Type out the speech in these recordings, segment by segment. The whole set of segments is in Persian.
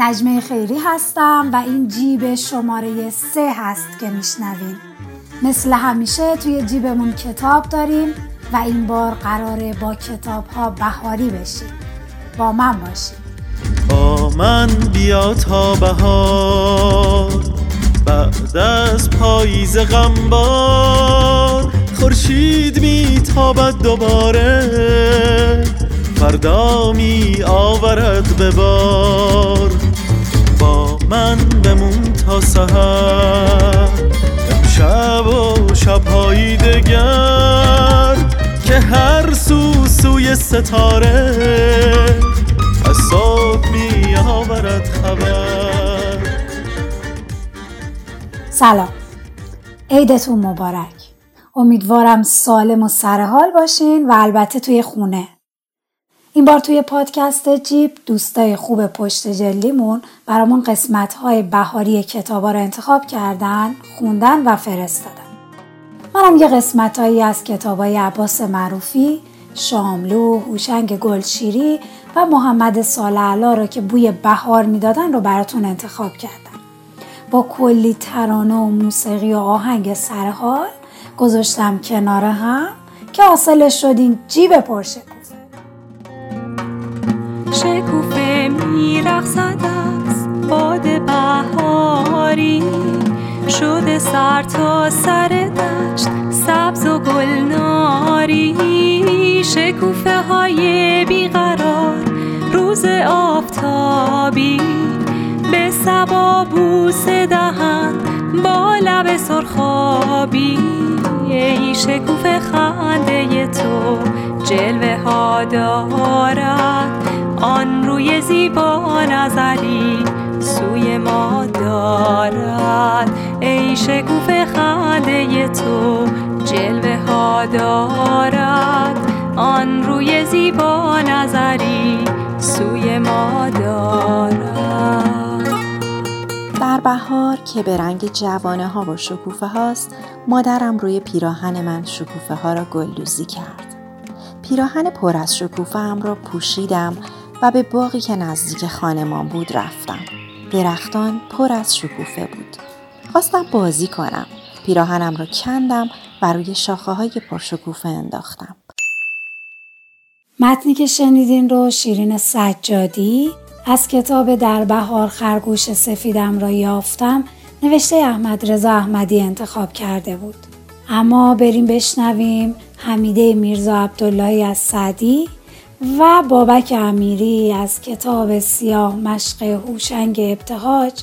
نجمه خیری هستم و این جیب شماره سه هست که میشنوین. مثل همیشه توی جیبمون کتاب داریم و این بار قراره با کتاب ها بهاری بشیم. با من باشیم با من بیا تا بهار بعد از پاییز غمبار. خورشید میتابد دوباره فردا می آورد به بار. با من بمون تا سهر امشب و شبهایی دگر که هر سو سوی ستاره از می آورد خبر. سلام. عیدتون مبارک. امیدوارم سالم و سرحال باشین و البته توی خونه. این بار توی پادکست جیب دوستای خوب پشت جلیمون برامون قسمت های بهاری کتابا رو انتخاب کردن خوندن و فرستادن. منم یه قسمت هایی از کتاب های عباس معروفی شاملو، هوشنگ گلشیری و محمد سالعلا رو که بوی بهار می‌دادن رو براتون انتخاب کردم. با کلی ترانه و موسیقی و آهنگ سرحال گذاشتم کنار هم که حاصلش شد این جیب پرشه شکوفه میرقصد از باد بهاری. شده سر تا سر دشت سبز و گلناری. شکوفه های بیقرار روز آفتابی. به سبا بوس دهن با لب سرخابی. ای شکوفه خنده تو جلوه ها دارد. آن روی زیبا نظری سوی ما دارد. ای شکوف خنده تو جلوه ها دارد. آن روی زیبا نظری سوی ما دارد. در بهار که به رنگ جوانه ها و شکوفه هاست مادرم روی پیراهن من شکوفه ها را گلدوزی کرد. پیراهن پر از شکوفه هم را پوشیدم و به باقی که نزدیک خانمان بود رفتم. درختان پر از شکوفه بود. خواستم بازی کنم. پیراهنم را کندم و روی شاخه های پرشکوفه انداختم. متنی که شنیدین رو شیرین سجادی از کتاب در بهار خرگوش سفیدم را یافتم نوشته احمد رضا احمدی انتخاب کرده بود. اما بریم بشنویم حمیده میرزا عبداللهی از سعدی و بابک امیری از کتاب سیاه مشق هوشنگ ابتهاج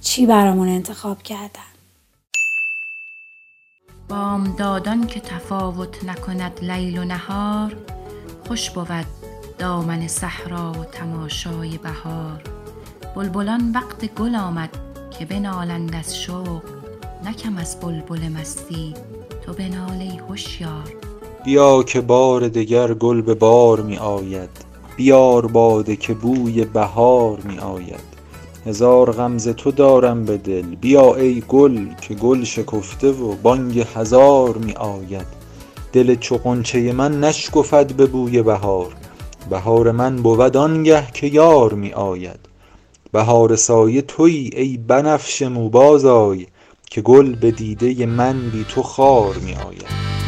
چی برامون انتخاب کردن؟ دادان که تفاوت نکند لیل و نهار خوش بود دامن صحرا و تماشای بهار. بلبلان وقت گل آمد که بنالند از شوق نکم از بلبل مستی تو بنالی هوشیار. بیا که بار دگر گل به بار می آید. بیار باده که بوی بهار می آید. هزار غمز تو دارم به دل. بیا ای گل که گل شکفته و بانگ هزار می آید. دل چو غنچه من نشکفد به بوی بهار. بهار من بود آنگه که یار می آید. بهار سایه تویی ای بنفشه مو که گل به دیده من بی تو خار می آید.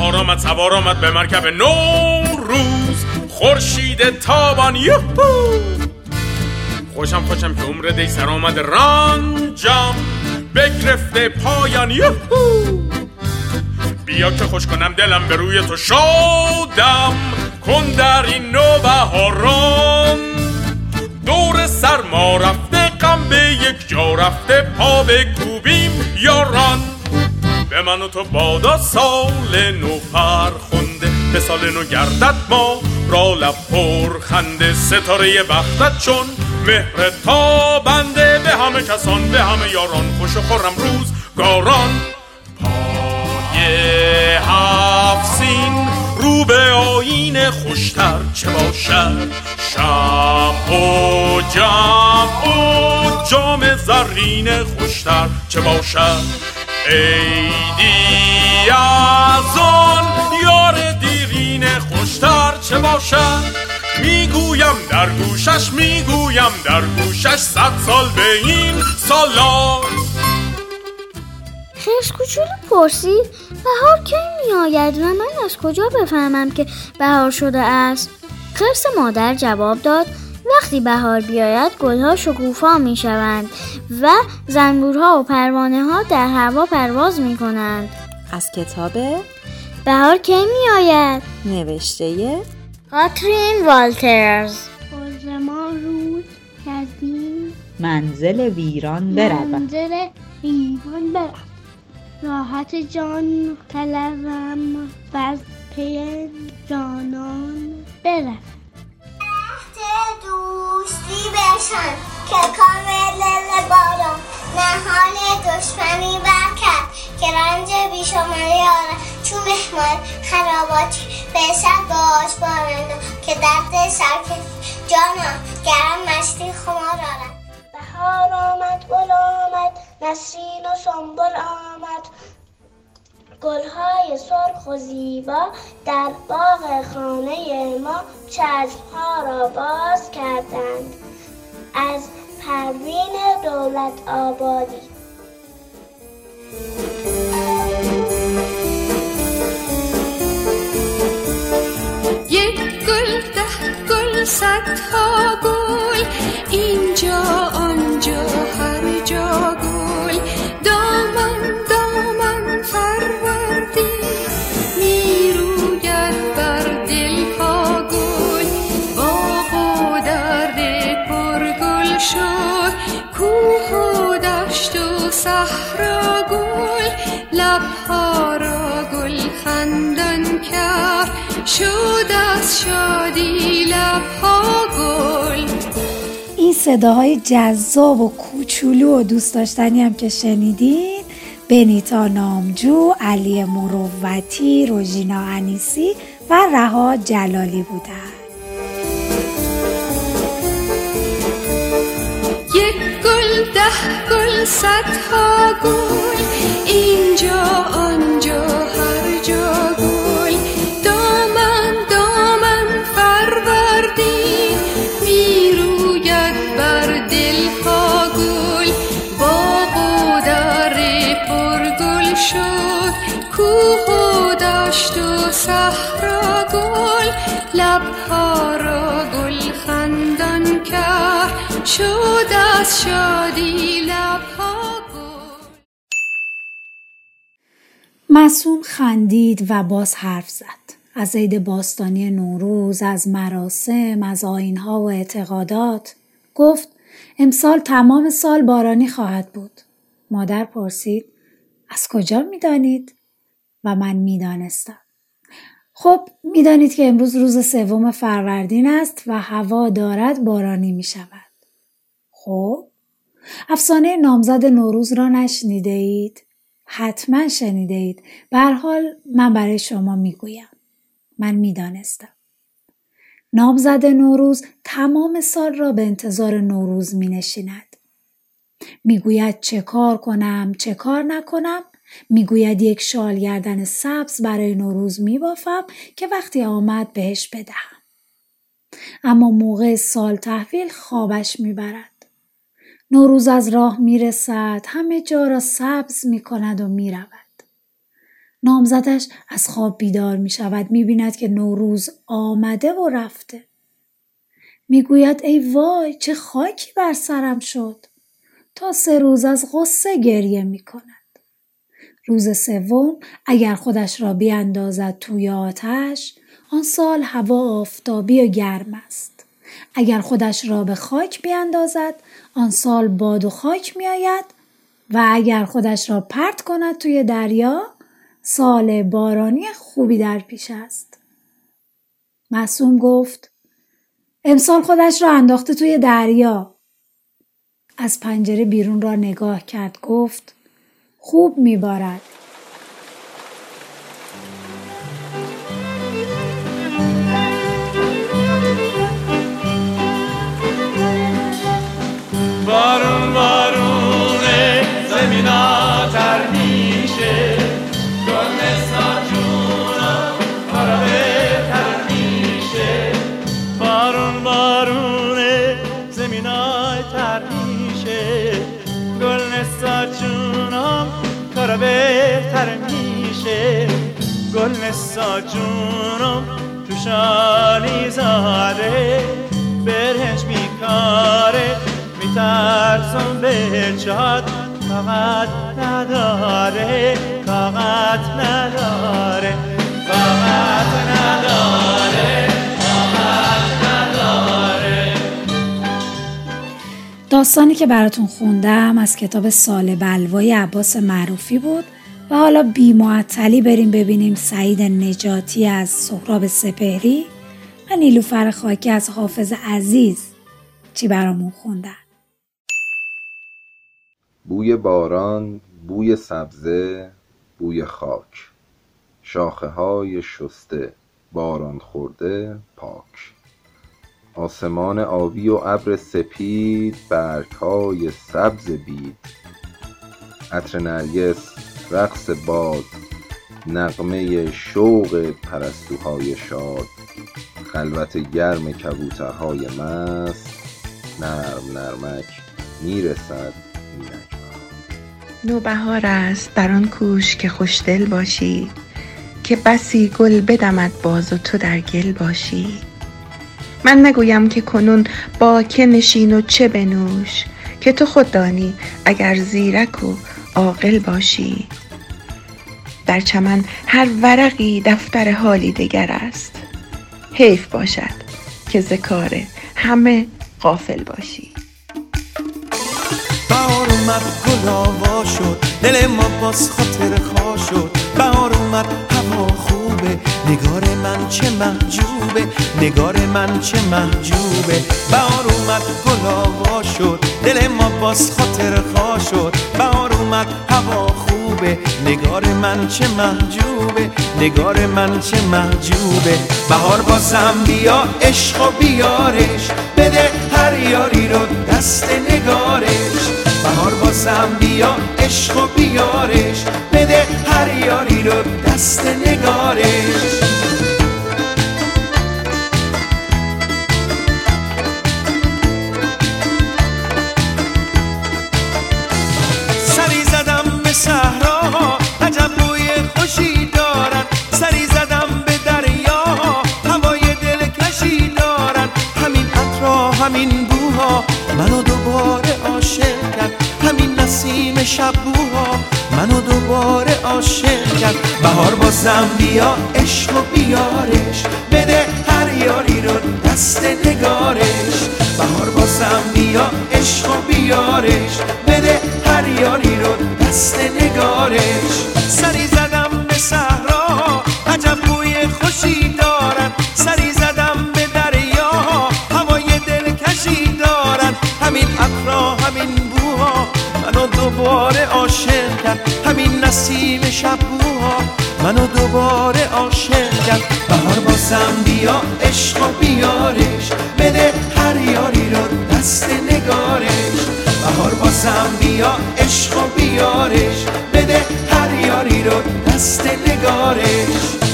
بهار آمد سوار آمد به مرکب روز خورشید تابان یهو خوشم خوشم که عمر دی سر آمد رنجم. بگرفته پایان یهو بیا که خوش کنم دلم به روی تو شادم. کن در این نو بهاران دور سرما رفته غم به یک جا رفته پا کوبیم یاران. من و تو بادا سال نو خونده به سال نو گردد ما را لب پر خنده. ستاره بختت چون مهر تا بنده به همه کسان به همه یاران خوش و خورم روز گاران پای هفسین رو به آین خوشتر چه باشد؟ شب و جمع و جام زرین خوشتر چه باشد؟ ایدی از آن یار دیرین خوشتر چه باشد؟ می‌گویم در گوشش می‌گویم در گوشش صد سال به این سالا خرس کوچولو پرسید بهار کی میآید و من از کجا بفهمم که بهار شده است؟ خرس مادر جواب داد وقتی بهار بیاید گلها شکوفا می شوند و زنبورها و پروانه ها در هوا پرواز می کنند از کتاب بهار کی می آید؟ نوشته کاترین والترز. ما روز کردیم. منزل ویران برود. منزل ویران برود. راحت جان طلبم و پی جانان برود. دوستی بشن که کامل باران نهال دشمنی برکرد که رنج بیشماری آره. چون مهمان خراباتی بسد باش بارنده که درد سرکش جانا گرم مشتی خمار آرد بهار آمد گل آمد نسرین و سنبل آمد. گلهای سرخ و زیبا در باغ خانه ما چشمها را باز کردند. از پروین دولت آبادی. یک گل ده گل صدها گل اینجا آنجا هر جا گل. صحرا گل لبها را گل خندان کرد. شد از شادی لبها گل. این صداهای جذاب و کوچولو و دوست داشتنی هم که شنیدین بنیتا نامجو، علی مروتی، روژینا انیسی و رها جلالی بودن. ده گل صدها گل اینجا آنجا هر جا گل دامن دامن فروردی می‌روید بر دلها گل باغ و در پرگل شد کوه و دشت و صحرا گل. لبها را گل خندان کرد شد شادی مسون خندید و باز حرف زد. از عید باستانی نوروز، از مراسم، از آینها و اعتقادات. گفت امسال تمام سال بارانی خواهد بود. مادر پرسید از کجا می‌دانید؟ و من می‌دانستم. خب می‌دانید که امروز روز سوم فروردین است و هوا دارد بارانی می شود. خب افسانه نامزد نوروز را نشنیده اید؟ حتما شنیده اید. حال من برای شما می‌گویم. من می‌دانستم. نامزد نوروز تمام سال را به انتظار نوروز می نشیند. می‌گوید چه کار کنم چه کار نکنم می‌گوید یک شال گردن سبز برای نوروز میبافم که وقتی آمد بهش بدهم اما موقع سال تحویل خوابش می‌برد نوروز از راه می‌رسد همه جا را سبز می‌کند و می‌رود نامزدش از خواب بیدار می شود می بیند که نوروز آمده و رفته. می‌گوید ای وای چه خاکی بر سرم شد تا سه روز از غصه گریه می کند. روز سوم اگر خودش را بیاندازد توی آتش آن سال هوا آفتابی و گرم است. اگر خودش را به خاک بیاندازد آن سال باد و خاک می آید و اگر خودش را پرت کند توی دریا سال بارانی خوبی در پیش است. مسوم گفت امسال خودش را انداخته توی دریا. از پنجره بیرون را نگاه کرد گفت خوب میبارد. گل نساجونم تو شالی زاده برهش میکاره میترسم به چاد طاقت نداره طاقت نداره طاقت نداره داستانی که براتون خوندم از کتاب سال بلوای عباس معروفی بود. و حالا بی معطلی بریم ببینیم سعید نجاتی از سهراب سپهری و نیلوفر خاکی از حافظ عزیز چی برامون خوندن. بوی باران بوی سبزه بوی خاک. شاخه های شسته باران خورده پاک. آسمان آبی و ابر سپید برگ های سبز بید. عطر نرگس رقص باد نغمه شوق پرستوهای شاد خلوت گرم کبوترهای مست نرم نرمک می‌رسد نوبهار است در آن کوش که خوشدل باشی که بسی گل بدمد باز و تو در گل باشی. من نگویم که کنون با که نشین و چه بنوش که تو خود دانی اگر زیرک و عاقل باشی. در چمن هر ورقی دفتر حالی دگر است. حیف باشد که ز همه غافل باشی. بهار اومد گل آوا شد دل ما باز خاطر خوا شد. بهار اومد هوا نگار من چه محجوبه نگار من چه محجوبه. بهار اومد گل آوا شد دل ما باز خاطر خوا شد. بهار اومد هوا خوبه نگار من چه محجوبه نگار من چه محجوبه. بهار بازم بیا عشق و بیارش بده هر یاری رو دست نگارش. بهار بازم بیا عشق و بیارش بده هر یاری رو دست نگارش. سری زدم به نسیم شبوها. منو دوباره عاشق کرد. بهار بازم بیا عشق و بیارش. بده هر یاری رو دست نگارش. بهار بازم بیا عشق و بیارش. بده هر یاری رو دست نگارش. سری زدم به صحرا عجب بوی خوشی دارن سری زدم به دریا هوای دلکشی دارن همین منو دوباره عاشق کرد. همین نسیم شبوها منو دوباره عاشق کرد. بهار بازم بیا عشق و بیارش. بده هر یاری رو دست نگارش. بهار بازم بیا عشق و بیارش. بده هر یاری رو دست نگارش.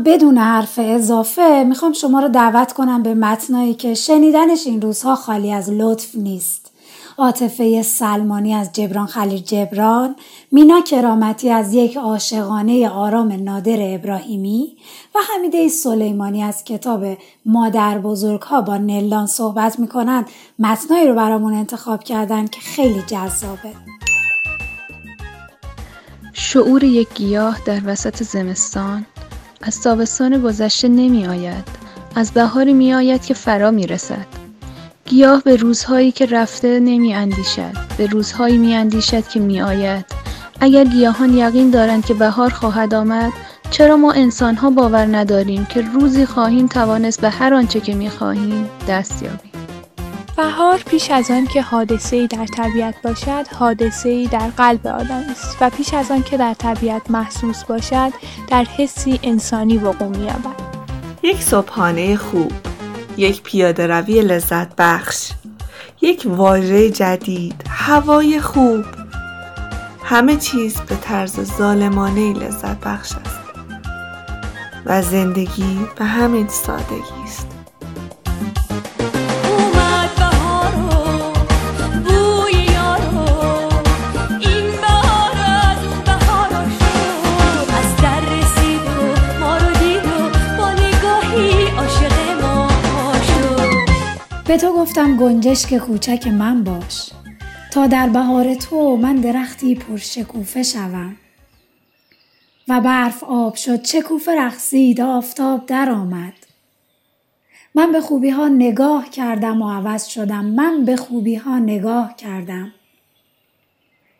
بدون حرف اضافه می‌خوام شما رو دعوت کنم به متنایی که شنیدنش این روزها خالی از لطف نیست. عاطفه سلمانی از جبران خلیل جبران، مینا کرامتی از یک عاشقانه آرام نادر ابراهیمی و حمیده سلیمانی از کتاب مادر بزرگ ها با نلان صحبت می‌کنند متنایی رو برامون انتخاب کردن که خیلی جذابه. شعور یک گیاه در وسط زمستان از تابستان گذشته نمی آید از بهاری می آید که فرا می رسد گیاه به روزهایی که رفته نمی اندیشد به روزهایی می اندیشد که می آید اگر گیاهان یقین دارند که بهار خواهد آمد چرا ما انسانها باور نداریم که روزی خواهیم توانست به هر آنچه که می خواهیم دست یابیم؟ بهار پیش از آن که حادثه ای در طبیعت باشد حادثه ای در قلب آدم است و پیش از آن که در طبیعت محسوس باشد در حسی انسانی وقوع می‌یابد. یک صبحانه خوب یک پیاده روی لذت بخش یک واژه جدید هوای خوب. همه چیز به طرز ظالمانه لذت بخش است و زندگی به همین سادگی است. به تو گفتم گنجشک کوچک من باش. تا در بهار تو من درختی پرشکوفه شوم. و برف آب شد شکوفه رقصید آفتاب در آمد. من به خوبی ها نگاه کردم و عوض شدم. من به خوبی ها نگاه کردم.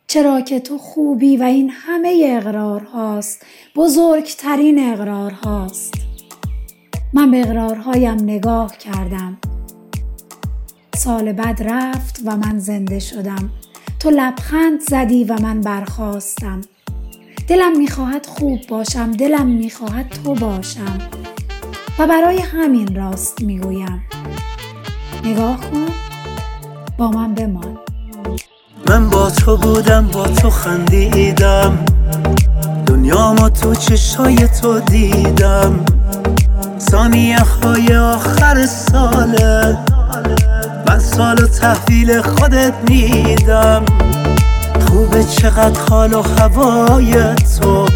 چرا که تو خوبی و این همه اقرار هاست بزرگترین اقرار هاست من به اقرارهایم نگاه کردم. سال بعد رفت و من زنده شدم. تو لبخند زدی و من برخواستم دلم می‌خواهد خوب باشم دلم می‌خواهد تو باشم. و برای همین راست می‌گویم. نگاه کن با من بمان. من با تو بودم با تو خندیدم. دنیامو تو چشای تو دیدم. ثانیه های آخر ساله. من سال تحویل خودت میدم. خوبه چقدر حال و هوای تو.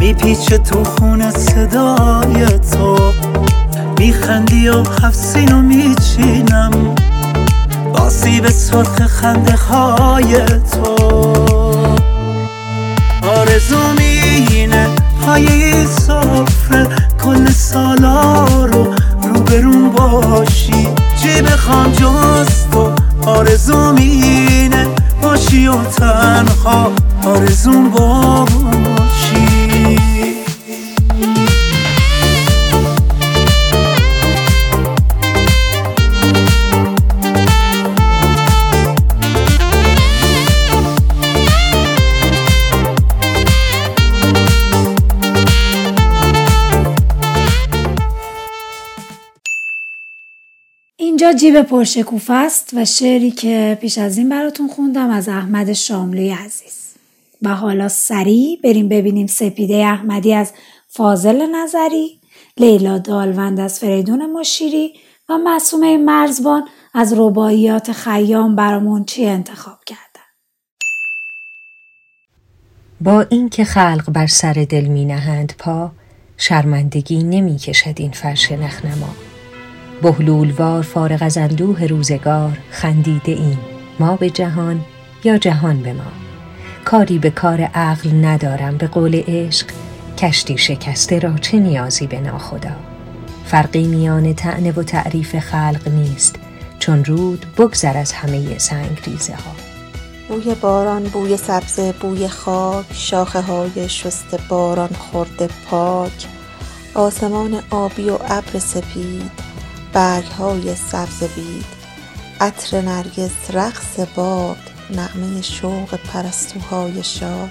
میپیچه تو خونه صدای تو. میخندی و هفسینو میچینم. باسی به سرخ خنده های تو. آرزو مینه پای سفره کل سالا رو روبرون باشی. چی بخوام جز تو؟ آرزو مینه. باشی و تنها. آرزون باشی جیب پرشکوفه است و شعری که پیش از این براتون خوندم از احمد شاملوی عزیز. و حالا سریع بریم ببینیم سپیده احمدی از فاضل نظری لیلا دالوند از فریدون مشیری و معصومه مرزبان از رباعیات خیام برامون چی انتخاب کردن. با اینکه خلق بر سر دل می نهند پا شرمندگی نمی کشد این فرش نخنما. بهلولوار فارغ از اندوه روزگار خندیده ایم. ما به جهان یا جهان به ما؟ کاری به کار عقل ندارم به قول عشق. کشتی شکسته را چه نیازی به ناخدا؟ فرقی میان تعنه و تعریف خلق نیست. چون رود بگذر از همه سنگ ریزه ها بوی باران بوی سبزه بوی خاک شاخه های شست باران خورده پاک. آسمان آبی و ابر سپید. برگ های سبز بید عطر نرگس رقص باد نغمه شوق پرستوهای شاد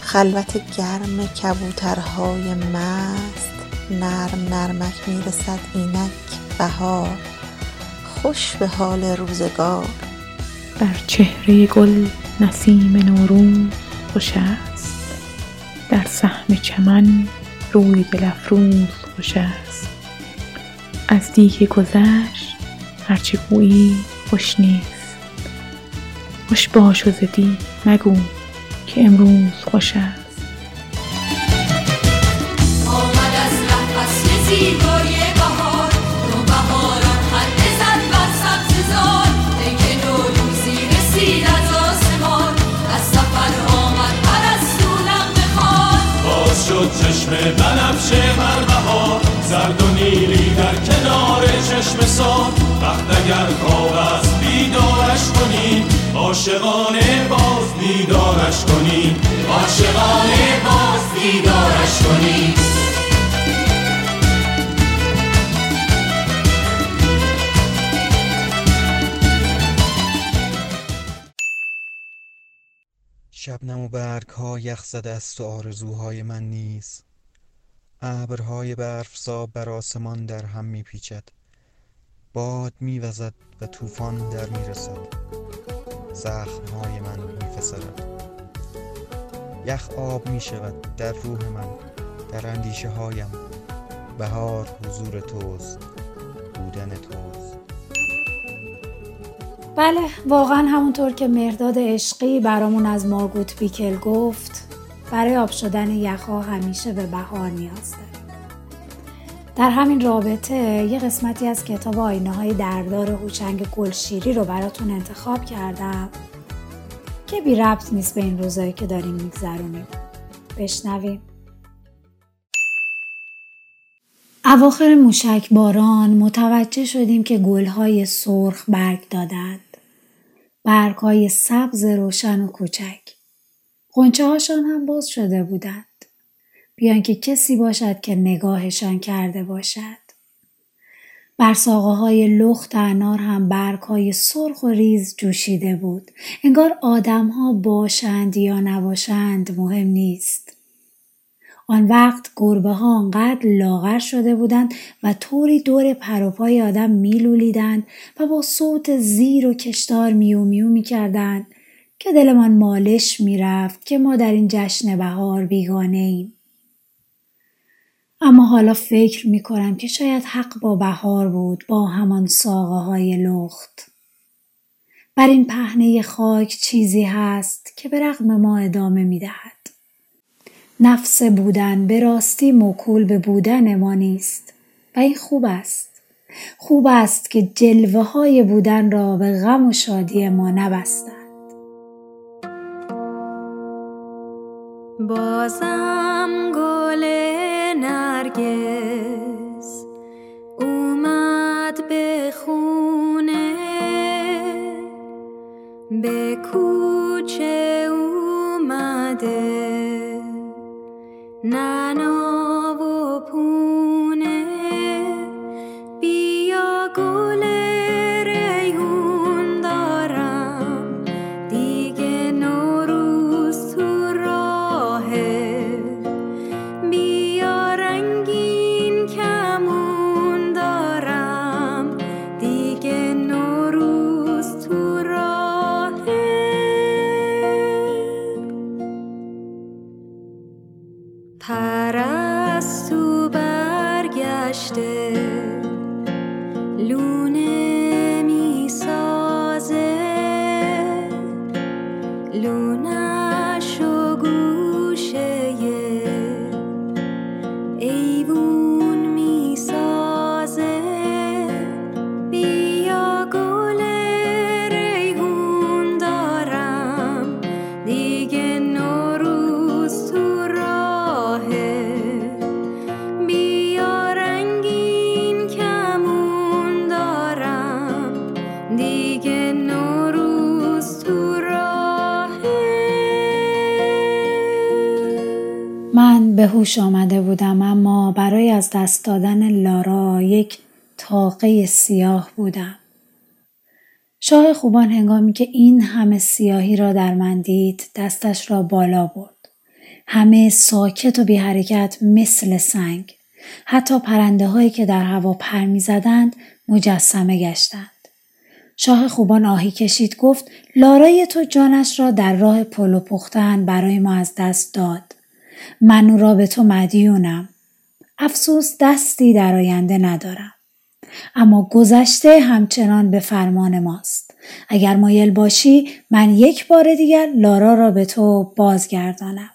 خلوت گرم کبوترهای مست نرم نرمک می‌رسد اینک بهار. خوش به حال روزگار. بر چهره گل نسیم نوروز خوش است. در سهم چمن روی دل افروز خوش است. از دیگ گذشت هرچه گویی خوش نیست. خوش باش و ز دی مگو که امروز خوش است زرد و نیلی در کنار چشم سار وقت اگر خواب است بیدارش کنیم عاشقانه باز بیدارش کنیم عاشقانه باز بیدارش کنیم شبنم و برگ ها یخ زده است و آرزوهای من نیز ابرهای برفزا بر آسمان در هم میپیچد. باد میوزد و طوفان در می‌رسد. زخمهای من میفسرد. یخ آب می‌شود در روح من در اندیشه هایم بهار حضور توست بودن توست. بله واقعا همونطور که مرداد عشقی برامون از مارگوت بیکل گفت برای آب شدن یخها همیشه به بهار نیاز داریم در همین رابطه یه قسمتی از کتاب آینه های دردار هوچنگ گلشیری رو براتون انتخاب کردم که بی ربط نیست به این روزایی که داریم میگذرونیم بشنویم اواخر موشک باران متوجه شدیم که گلهای سرخ برگ دادند. برگهای سبز روشن و کوچک. غنچه هاشان هم باز شده بودند. بیان که کسی باشد که نگاهشان کرده باشد. بر ساقه های لخت انار هم برگ های سرخ و ریز جوشیده بود. انگار آدم ها باشند یا نباشند مهم نیست. آن وقت گربه ها آنقدر لاغر شده بودند و طوری دور پروپای آدم میلولیدند و با صوت زیر و کشدار میو میو می‌کردند که دلمان مالش می‌رفت که ما در این جشن بهار بیگانه ایم. اما حالا فکر می کنم که شاید حق با بهار بود با همان ساقه های لخت. بر این پهنه خاک چیزی هست که به رغم ما ادامه می دهد. نفس بودن به راستی موکول به بودن ما نیست و این خوب است. خوب است که جلوه های بودن را به غم و شادی ما نبستند. بازم گل نرگس اومد به خونه به کوچه اومده. ننا به هوش آمده بودم اما برای از دست دادن لارا یک تاقه سیاه بودم. شاه خوبان هنگامی که این همه سیاهی را در من دید دستش را بالا برد. همه ساکت و بی حرکت مثل سنگ. حتی پرنده هایی که در هوا پر می زدند مجسمه گشتند. شاه خوبان آهی کشید گفت لارای تو جانش را در راه پلو پختن برای ما از دست داد. من را به تو مدیونم. افسوس دستی در آینده ندارم. اما گذشته همچنان به فرمان ماست. اگر مایل باشی من یک بار دیگر لارا را به تو بازگردانم.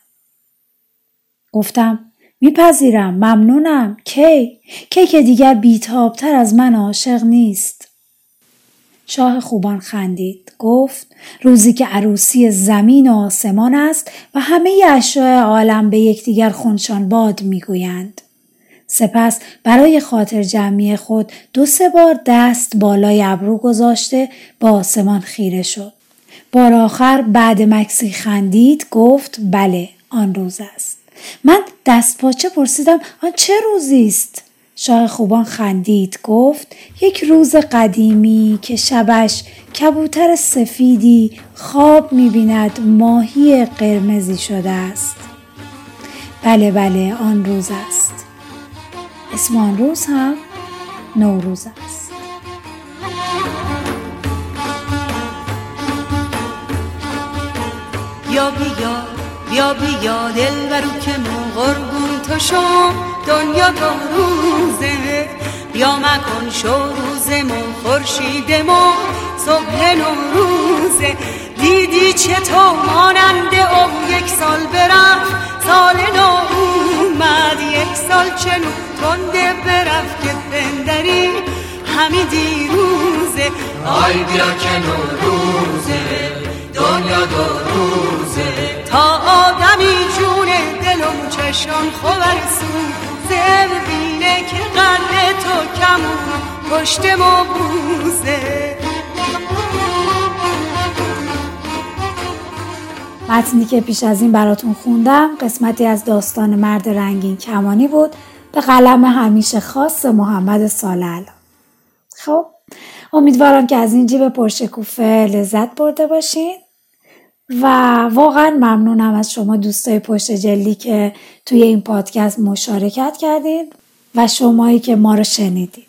گفتم میپذیرم ممنونم کی کی که دیگر بیتابتر از من عاشق نیست شاه خوبان خندید. گفت روزی که عروسی زمین و آسمان است و همه اشیاء عالم به یکدیگر خونشان باد می‌گویند. سپس برای خاطر جمعی خود دو سه بار دست بالای ابرو گذاشته با آسمان خیره شد. بار آخر بعد مکسی خندید گفت بله آن روز است. من دست پاچه پرسیدم آن چه روزی است؟ شاه خوبان خندید گفت یک روز قدیمی که شبش کبوتر سفیدی خواب می‌بیند ماهی قرمزی شده است. بله بله آن روز است. اسم آن روز هم نوروز است. یا بیا بیا بیا دل برو که ما قربون تو شو دنیا دو روزه بیا مکن شو روز ما صبح نوروزه. دیدی چطور ماننده او یک سال برفت سال نو اومد یک سال چنو تنده برفت که پندری همی دیروزه. آی بیا که نوروزه دنیا دو روزه. تا آدمی جونه دلم چشم خبر سوزه ببینه که قلب تو کمون پشت ما بوزه. متنی که پیش از این براتون خوندم قسمتی از داستان مرد رنگین کمانی بود به قلم همیشه خاص محمد سالل. خب امیدوارم که از این جیب پرشکوفه لذت برده باشین. و واقعا ممنونم از شما دوستای پشت جلی که توی این پادکست مشارکت کردین و شمایی که ما رو شنیدین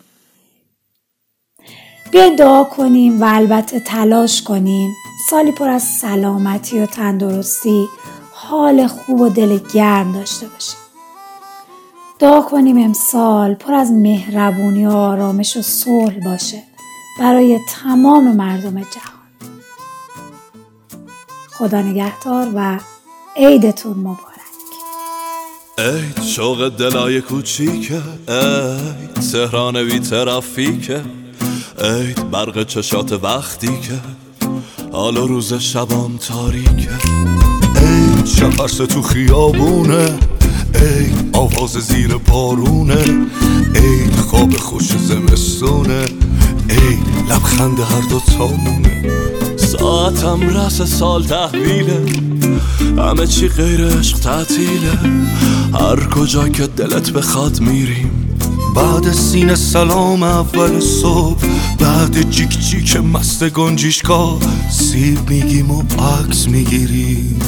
بیاین دعا کنیم و البته تلاش کنیم سالی پر از سلامتی و تندرستی حال خوب و دل گرم داشته باشیم. دعا کنیم امسال پر از مهربونی و آرامش و صلح باشه برای تمام مردم جهان. خدا نگهدار و عیدتون مبارک. ای شوق دلای کوچیکه ای تهران بی ترافیکه ای برق چشات وقتی که حالا روز شبام تاریکه. ای شفرس تو خیابونه ای آواز زیر بارونه ای خواب خوش زمستونه ای لبخند هر دو تامونه. ساعتم رس سال تحویله. همه چی غیر عشق تعطیله. هر کجا که دلت بخواد میریم. بعد سین سلام اول صبح بعد جیک جیک مست گنجیشکا سیب میگیم و عکس می‌گیریم.